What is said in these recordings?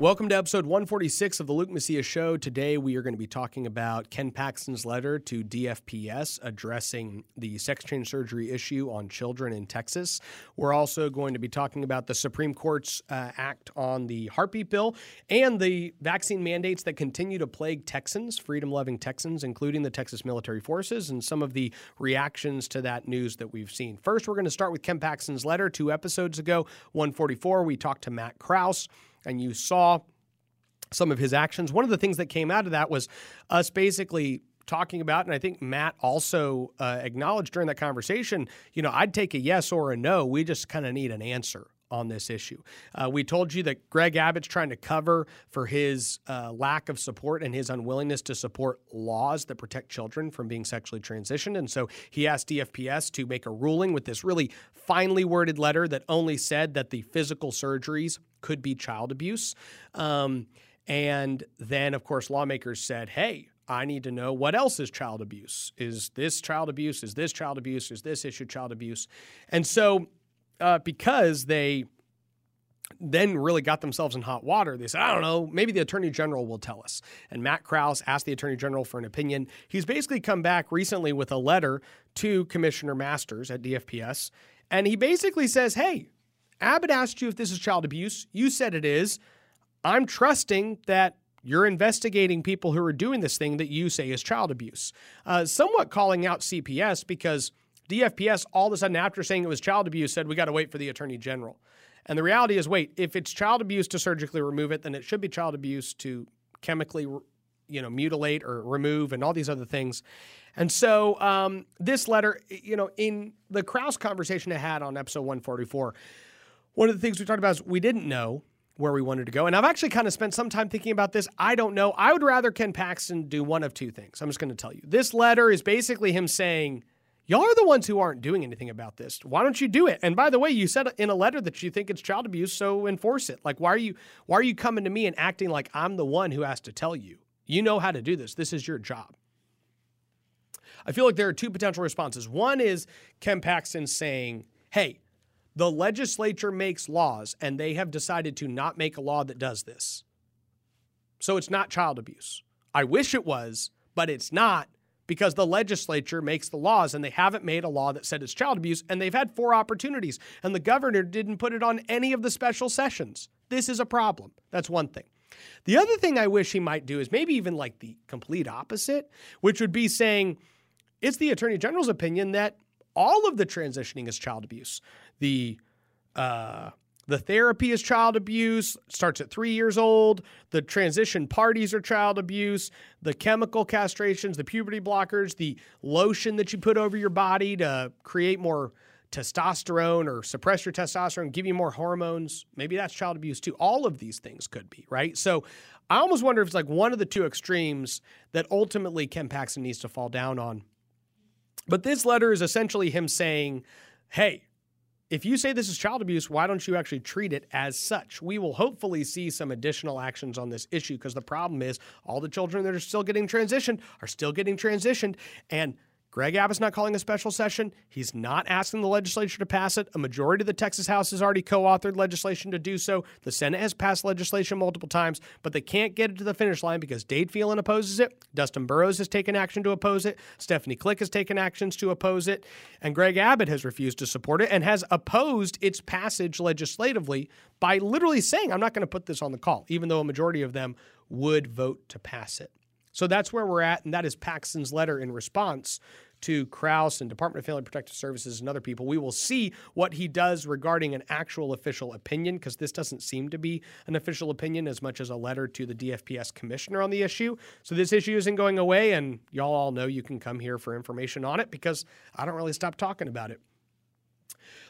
Welcome to episode 146 of the Luke Macias Show. Today we are going to be talking about Ken Paxton's letter to DFPS addressing the sex change surgery issue on children in Texas. We're also going to be talking about the Supreme Court's uh, act on the heartbeat bill and the vaccine mandates that continue to plague Texans, freedom loving Texans, including the Texas military forces, and some of the reactions to that news that we've seen. First, we're going to start with Ken Paxton's letter two episodes ago, 144. We talked to Matt Krause and you saw some of his actions. One of the things that came out of that was us basically talking about, and I think Matt also uh, acknowledged during that conversation, you know, I'd take a yes or a no. We just kind of need an answer on this issue. Uh, we told you that Greg Abbott's trying to cover for his uh, lack of support and his unwillingness to support laws that protect children from being sexually transitioned. And so he asked DFPS to make a ruling with this really finely worded letter that only said that the physical surgeries could be child abuse. Um, and then, of course, lawmakers said, hey, I need to know what else is child abuse. Is this child abuse? Is this child abuse? Is this issue child abuse? And so, uh, because they then really got themselves in hot water. They said, I don't know, maybe the attorney general will tell us. And Matt Krause asked the attorney general for an opinion. He's basically come back recently with a letter to Commissioner Masters at DFPS. And he basically says, Hey, Abbott asked you if this is child abuse. You said it is. I'm trusting that you're investigating people who are doing this thing that you say is child abuse. Uh, somewhat calling out CPS because DFPS, all of a sudden, after saying it was child abuse, said we got to wait for the attorney general. And the reality is, wait, if it's child abuse to surgically remove it, then it should be child abuse to chemically, you know, mutilate or remove and all these other things. And so um, this letter, you know, in the Krause conversation I had on episode 144, one of the things we talked about is we didn't know where we wanted to go. And I've actually kind of spent some time thinking about this. I don't know. I would rather Ken Paxton do one of two things. I'm just going to tell you. This letter is basically him saying, Y'all are the ones who aren't doing anything about this. Why don't you do it? And by the way, you said in a letter that you think it's child abuse, so enforce it. Like why are you why are you coming to me and acting like I'm the one who has to tell you? You know how to do this. This is your job. I feel like there are two potential responses. One is Ken Paxton saying, "Hey, the legislature makes laws and they have decided to not make a law that does this. So it's not child abuse. I wish it was, but it's not because the legislature makes the laws and they haven't made a law that said it's child abuse and they've had four opportunities and the governor didn't put it on any of the special sessions. This is a problem. That's one thing. The other thing I wish he might do is maybe even like the complete opposite, which would be saying it's the attorney general's opinion that all of the transitioning is child abuse. The uh, the therapy is child abuse, starts at three years old. The transition parties are child abuse. The chemical castrations, the puberty blockers, the lotion that you put over your body to create more testosterone or suppress your testosterone, give you more hormones. Maybe that's child abuse too. All of these things could be, right? So I almost wonder if it's like one of the two extremes that ultimately Ken Paxton needs to fall down on. But this letter is essentially him saying, hey, if you say this is child abuse, why don't you actually treat it as such? We will hopefully see some additional actions on this issue because the problem is all the children that are still getting transitioned are still getting transitioned. And Greg Abbott's not calling a special session. He's not asking the legislature to pass it. A majority of the Texas House has already co authored legislation to do so. The Senate has passed legislation multiple times, but they can't get it to the finish line because Dade Phelan opposes it. Dustin Burrows has taken action to oppose it. Stephanie Klick has taken actions to oppose it. And Greg Abbott has refused to support it and has opposed its passage legislatively by literally saying, I'm not going to put this on the call, even though a majority of them would vote to pass it. So that's where we're at, and that is Paxton's letter in response to Krause and Department of Family Protective Services and other people. We will see what he does regarding an actual official opinion, because this doesn't seem to be an official opinion as much as a letter to the DFPS commissioner on the issue. So this issue isn't going away, and y'all all know you can come here for information on it because I don't really stop talking about it.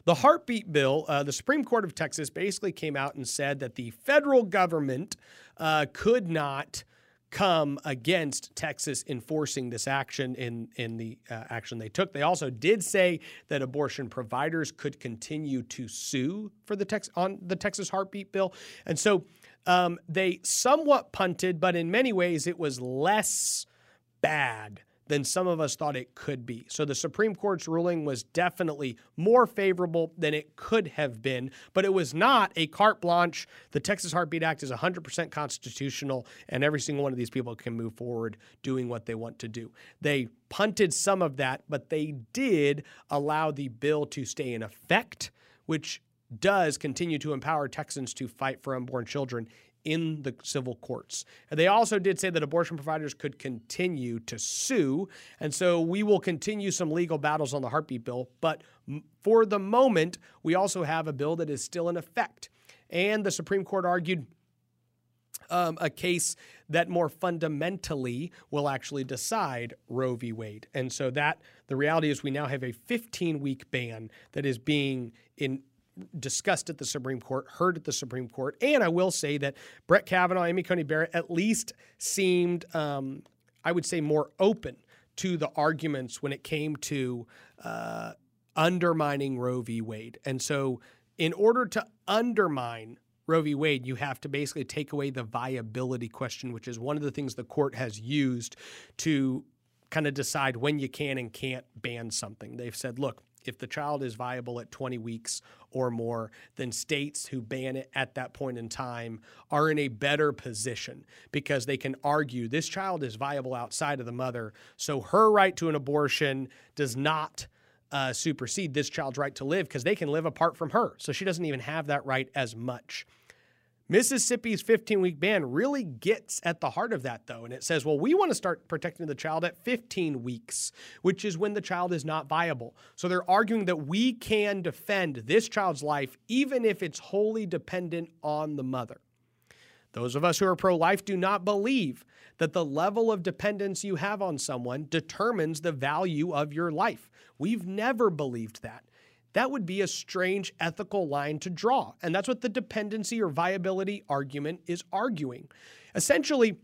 The heartbeat bill, uh, the Supreme Court of Texas basically came out and said that the federal government uh, could not come against Texas enforcing this action in in the uh, action they took. They also did say that abortion providers could continue to sue for the Tex on the Texas heartbeat bill, and so um, they somewhat punted, but in many ways it was less bad than some of us thought it could be. So the Supreme Court's ruling was definitely more favorable than it could have been, but it was not a carte blanche. The Texas Heartbeat Act is 100% constitutional, and every single one of these people can move forward doing what they want to do. They punted some of that, but they did allow the bill to stay in effect, which does continue to empower Texans to fight for unborn children in the civil courts. And they also did say that abortion providers could continue to sue. And so we will continue some legal battles on the heartbeat bill. But for the moment, we also have a bill that is still in effect. And the Supreme Court argued um, a case that more fundamentally will actually decide Roe v. Wade. And so that the reality is we now have a 15 week ban that is being in discussed at the Supreme Court, heard at the Supreme Court. And I will say that Brett Kavanaugh, Amy Coney Barrett at least seemed, um, I would say, more open to the arguments when it came to uh, undermining Roe v. Wade. And so, in order to undermine Roe v. Wade, you have to basically take away the viability question, which is one of the things the court has used to kind of decide when you can and can't ban something. They've said, look, if the child is viable at 20 weeks or more, than states who ban it at that point in time are in a better position because they can argue this child is viable outside of the mother. So her right to an abortion does not uh, supersede this child's right to live because they can live apart from her. So she doesn't even have that right as much. Mississippi's 15 week ban really gets at the heart of that, though. And it says, well, we want to start protecting the child at 15 weeks, which is when the child is not viable. So they're arguing that we can defend this child's life even if it's wholly dependent on the mother. Those of us who are pro life do not believe that the level of dependence you have on someone determines the value of your life. We've never believed that. That would be a strange ethical line to draw. And that's what the dependency or viability argument is arguing. Essentially,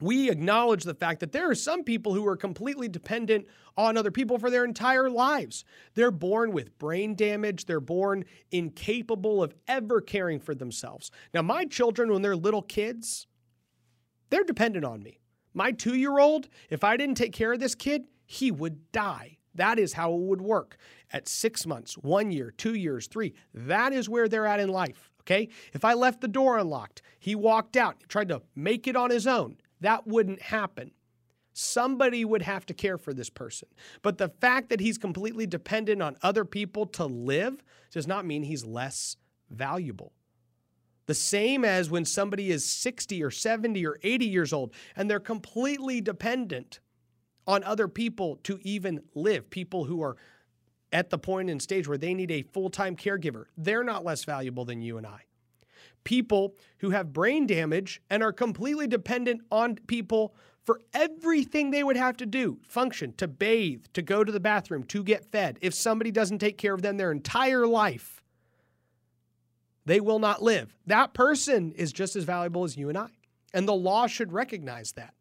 we acknowledge the fact that there are some people who are completely dependent on other people for their entire lives. They're born with brain damage, they're born incapable of ever caring for themselves. Now, my children, when they're little kids, they're dependent on me. My two year old, if I didn't take care of this kid, he would die. That is how it would work at six months, one year, two years, three. That is where they're at in life. Okay. If I left the door unlocked, he walked out, tried to make it on his own, that wouldn't happen. Somebody would have to care for this person. But the fact that he's completely dependent on other people to live does not mean he's less valuable. The same as when somebody is 60 or 70 or 80 years old and they're completely dependent on other people to even live, people who are at the point and stage where they need a full time caregiver. They're not less valuable than you and I. People who have brain damage and are completely dependent on people for everything they would have to do function, to bathe, to go to the bathroom, to get fed. If somebody doesn't take care of them their entire life, they will not live. That person is just as valuable as you and I. And the law should recognize that.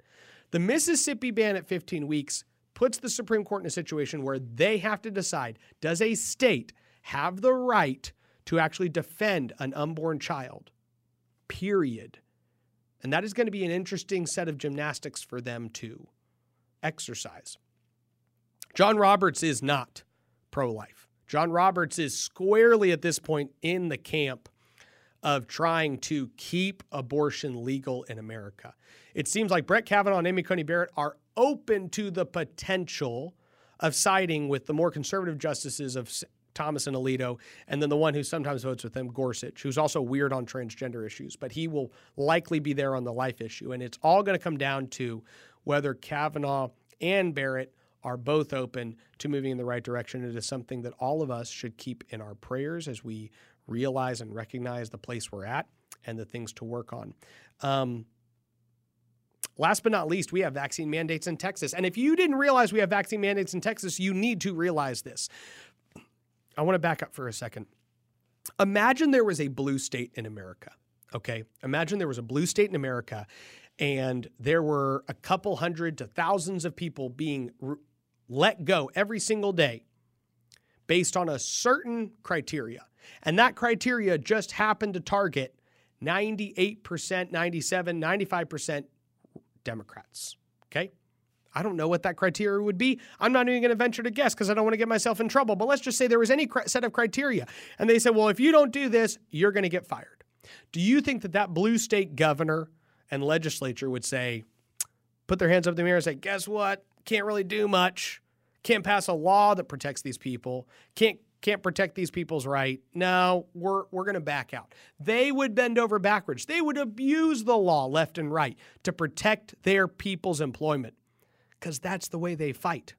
The Mississippi ban at 15 weeks puts the Supreme Court in a situation where they have to decide does a state have the right to actually defend an unborn child? Period. And that is going to be an interesting set of gymnastics for them to exercise. John Roberts is not pro life. John Roberts is squarely at this point in the camp of trying to keep abortion legal in America. It seems like Brett Kavanaugh and Amy Coney Barrett are open to the potential of siding with the more conservative justices of Thomas and Alito, and then the one who sometimes votes with them, Gorsuch, who's also weird on transgender issues, but he will likely be there on the life issue. And it's all going to come down to whether Kavanaugh and Barrett are both open to moving in the right direction. It is something that all of us should keep in our prayers as we realize and recognize the place we're at and the things to work on. Um, Last but not least, we have vaccine mandates in Texas. And if you didn't realize we have vaccine mandates in Texas, you need to realize this. I want to back up for a second. Imagine there was a blue state in America. Okay. Imagine there was a blue state in America and there were a couple hundred to thousands of people being re- let go every single day based on a certain criteria. And that criteria just happened to target 98%, 97, 95% Democrats. Okay? I don't know what that criteria would be. I'm not even going to venture to guess because I don't want to get myself in trouble. But let's just say there was any set of criteria. And they said, well, if you don't do this, you're going to get fired. Do you think that that blue state governor and legislature would say, put their hands up in the mirror and say, guess what? Can't really do much. Can't pass a law that protects these people. Can't can't protect these people's right. No, we're we're going to back out. They would bend over backwards. They would abuse the law left and right to protect their people's employment because that's the way they fight.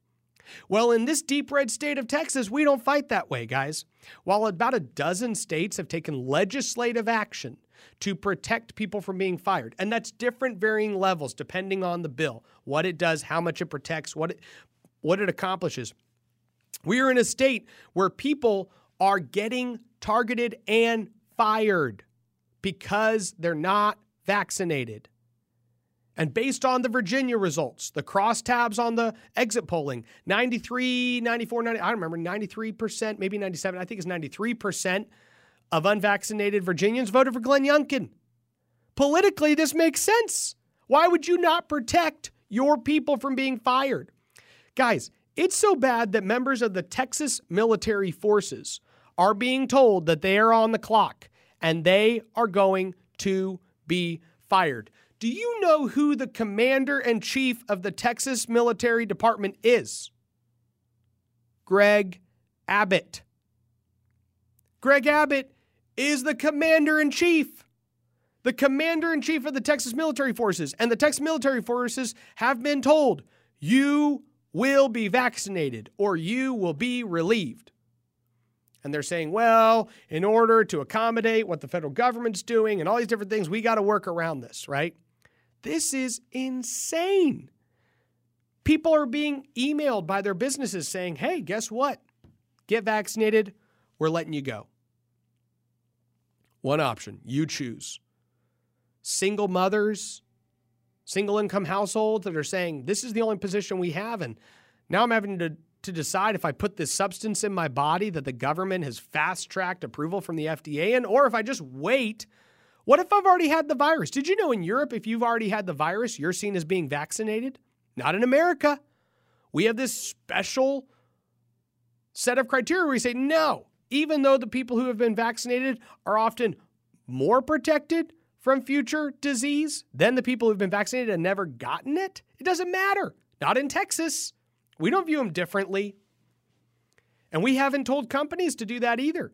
Well, in this deep red state of Texas, we don't fight that way, guys. While about a dozen states have taken legislative action to protect people from being fired, and that's different varying levels depending on the bill, what it does, how much it protects, what it, what it accomplishes. We are in a state where people are getting targeted and fired because they're not vaccinated. And based on the Virginia results, the crosstabs on the exit polling, 93, 94, 90, I don't remember, 93%, maybe 97, I think it's 93% of unvaccinated Virginians voted for Glenn Youngkin. Politically, this makes sense. Why would you not protect your people from being fired? Guys, it's so bad that members of the Texas military forces are being told that they are on the clock and they are going to be fired. Do you know who the commander in chief of the Texas Military Department is? Greg Abbott. Greg Abbott is the commander in chief. The commander in chief of the Texas Military Forces. And the Texas Military Forces have been told you will be vaccinated or you will be relieved. And they're saying, well, in order to accommodate what the federal government's doing and all these different things, we got to work around this, right? This is insane. People are being emailed by their businesses saying, hey, guess what? Get vaccinated. We're letting you go. One option, you choose. Single mothers, single income households that are saying, this is the only position we have. And now I'm having to, to decide if I put this substance in my body that the government has fast tracked approval from the FDA in, or if I just wait what if I've already had the virus? Did you know in Europe, if you've already had the virus, you're seen as being vaccinated? Not in America. We have this special set of criteria where we say, no, even though the people who have been vaccinated are often more protected from future disease than the people who've been vaccinated and never gotten it, it doesn't matter. Not in Texas. We don't view them differently. And we haven't told companies to do that either.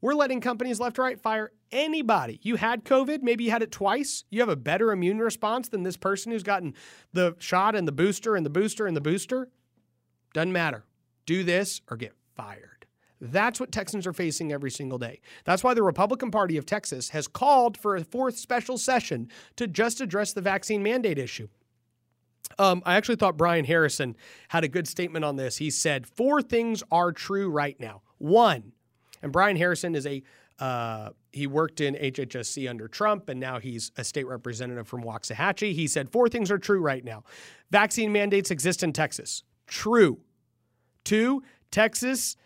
We're letting companies left right fire anybody. You had COVID, maybe you had it twice. You have a better immune response than this person who's gotten the shot and the booster and the booster and the booster. Doesn't matter. Do this or get fired. That's what Texans are facing every single day. That's why the Republican Party of Texas has called for a fourth special session to just address the vaccine mandate issue. Um, I actually thought Brian Harrison had a good statement on this. He said, Four things are true right now. One, and Brian Harrison is a uh, he worked in HHSC under Trump, and now he's a state representative from Waxahachie. He said four things are true right now: vaccine mandates exist in Texas. True. Two, Texas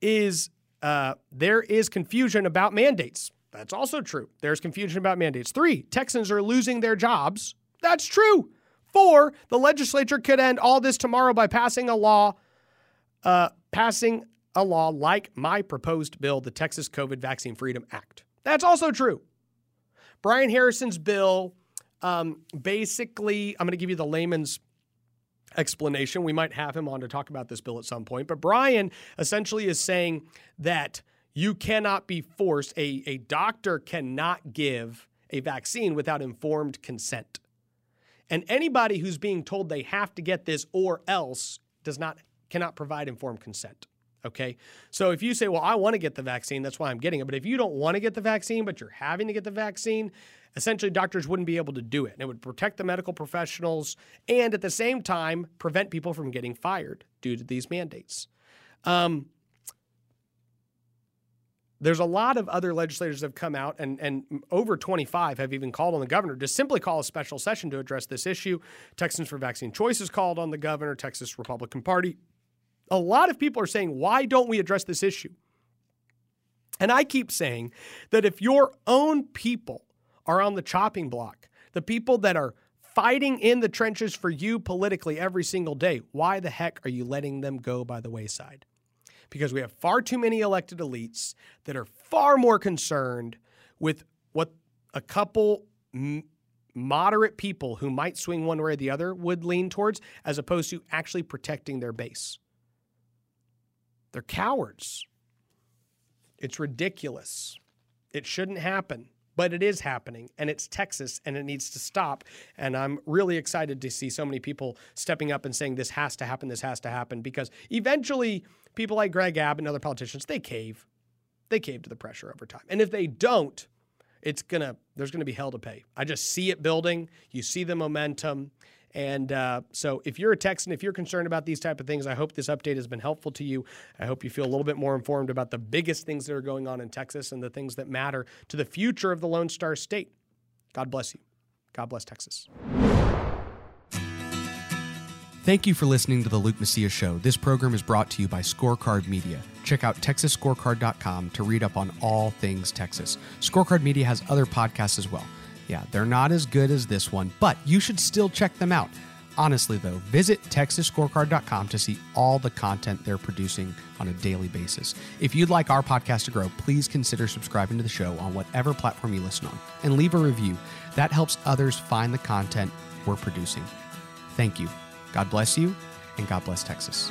is uh, there is confusion about mandates. That's also true. There's confusion about mandates. Three, Texans are losing their jobs. That's true. Four, the legislature could end all this tomorrow by passing a law, uh, passing a law like my proposed bill, the Texas COVID Vaccine Freedom Act. That's also true. Brian Harrison's bill um, basically, I'm going to give you the layman's explanation. We might have him on to talk about this bill at some point. But Brian essentially is saying that you cannot be forced, a, a doctor cannot give a vaccine without informed consent. And anybody who's being told they have to get this or else does not cannot provide informed consent. Okay. So if you say, well, I want to get the vaccine, that's why I'm getting it. But if you don't want to get the vaccine, but you're having to get the vaccine, essentially doctors wouldn't be able to do it. And it would protect the medical professionals and at the same time prevent people from getting fired due to these mandates. Um, there's a lot of other legislators that have come out and, and over 25 have even called on the governor to simply call a special session to address this issue. Texans for Vaccine Choice has called on the governor, Texas Republican Party. A lot of people are saying, why don't we address this issue? And I keep saying that if your own people are on the chopping block, the people that are fighting in the trenches for you politically every single day, why the heck are you letting them go by the wayside? Because we have far too many elected elites that are far more concerned with what a couple moderate people who might swing one way or the other would lean towards, as opposed to actually protecting their base. They're cowards. It's ridiculous. It shouldn't happen, but it is happening, and it's Texas, and it needs to stop. And I'm really excited to see so many people stepping up and saying this has to happen, this has to happen, because eventually people like Greg Abbott and other politicians, they cave. They cave to the pressure over time. And if they don't, it's gonna there's gonna be hell to pay. I just see it building. You see the momentum. And uh, so, if you're a Texan, if you're concerned about these type of things, I hope this update has been helpful to you. I hope you feel a little bit more informed about the biggest things that are going on in Texas and the things that matter to the future of the Lone Star State. God bless you. God bless Texas. Thank you for listening to the Luke Macias Show. This program is brought to you by Scorecard Media. Check out TexasScorecard.com to read up on all things Texas. Scorecard Media has other podcasts as well. Yeah, they're not as good as this one, but you should still check them out. Honestly, though, visit TexasScorecard.com to see all the content they're producing on a daily basis. If you'd like our podcast to grow, please consider subscribing to the show on whatever platform you listen on and leave a review. That helps others find the content we're producing. Thank you. God bless you, and God bless Texas.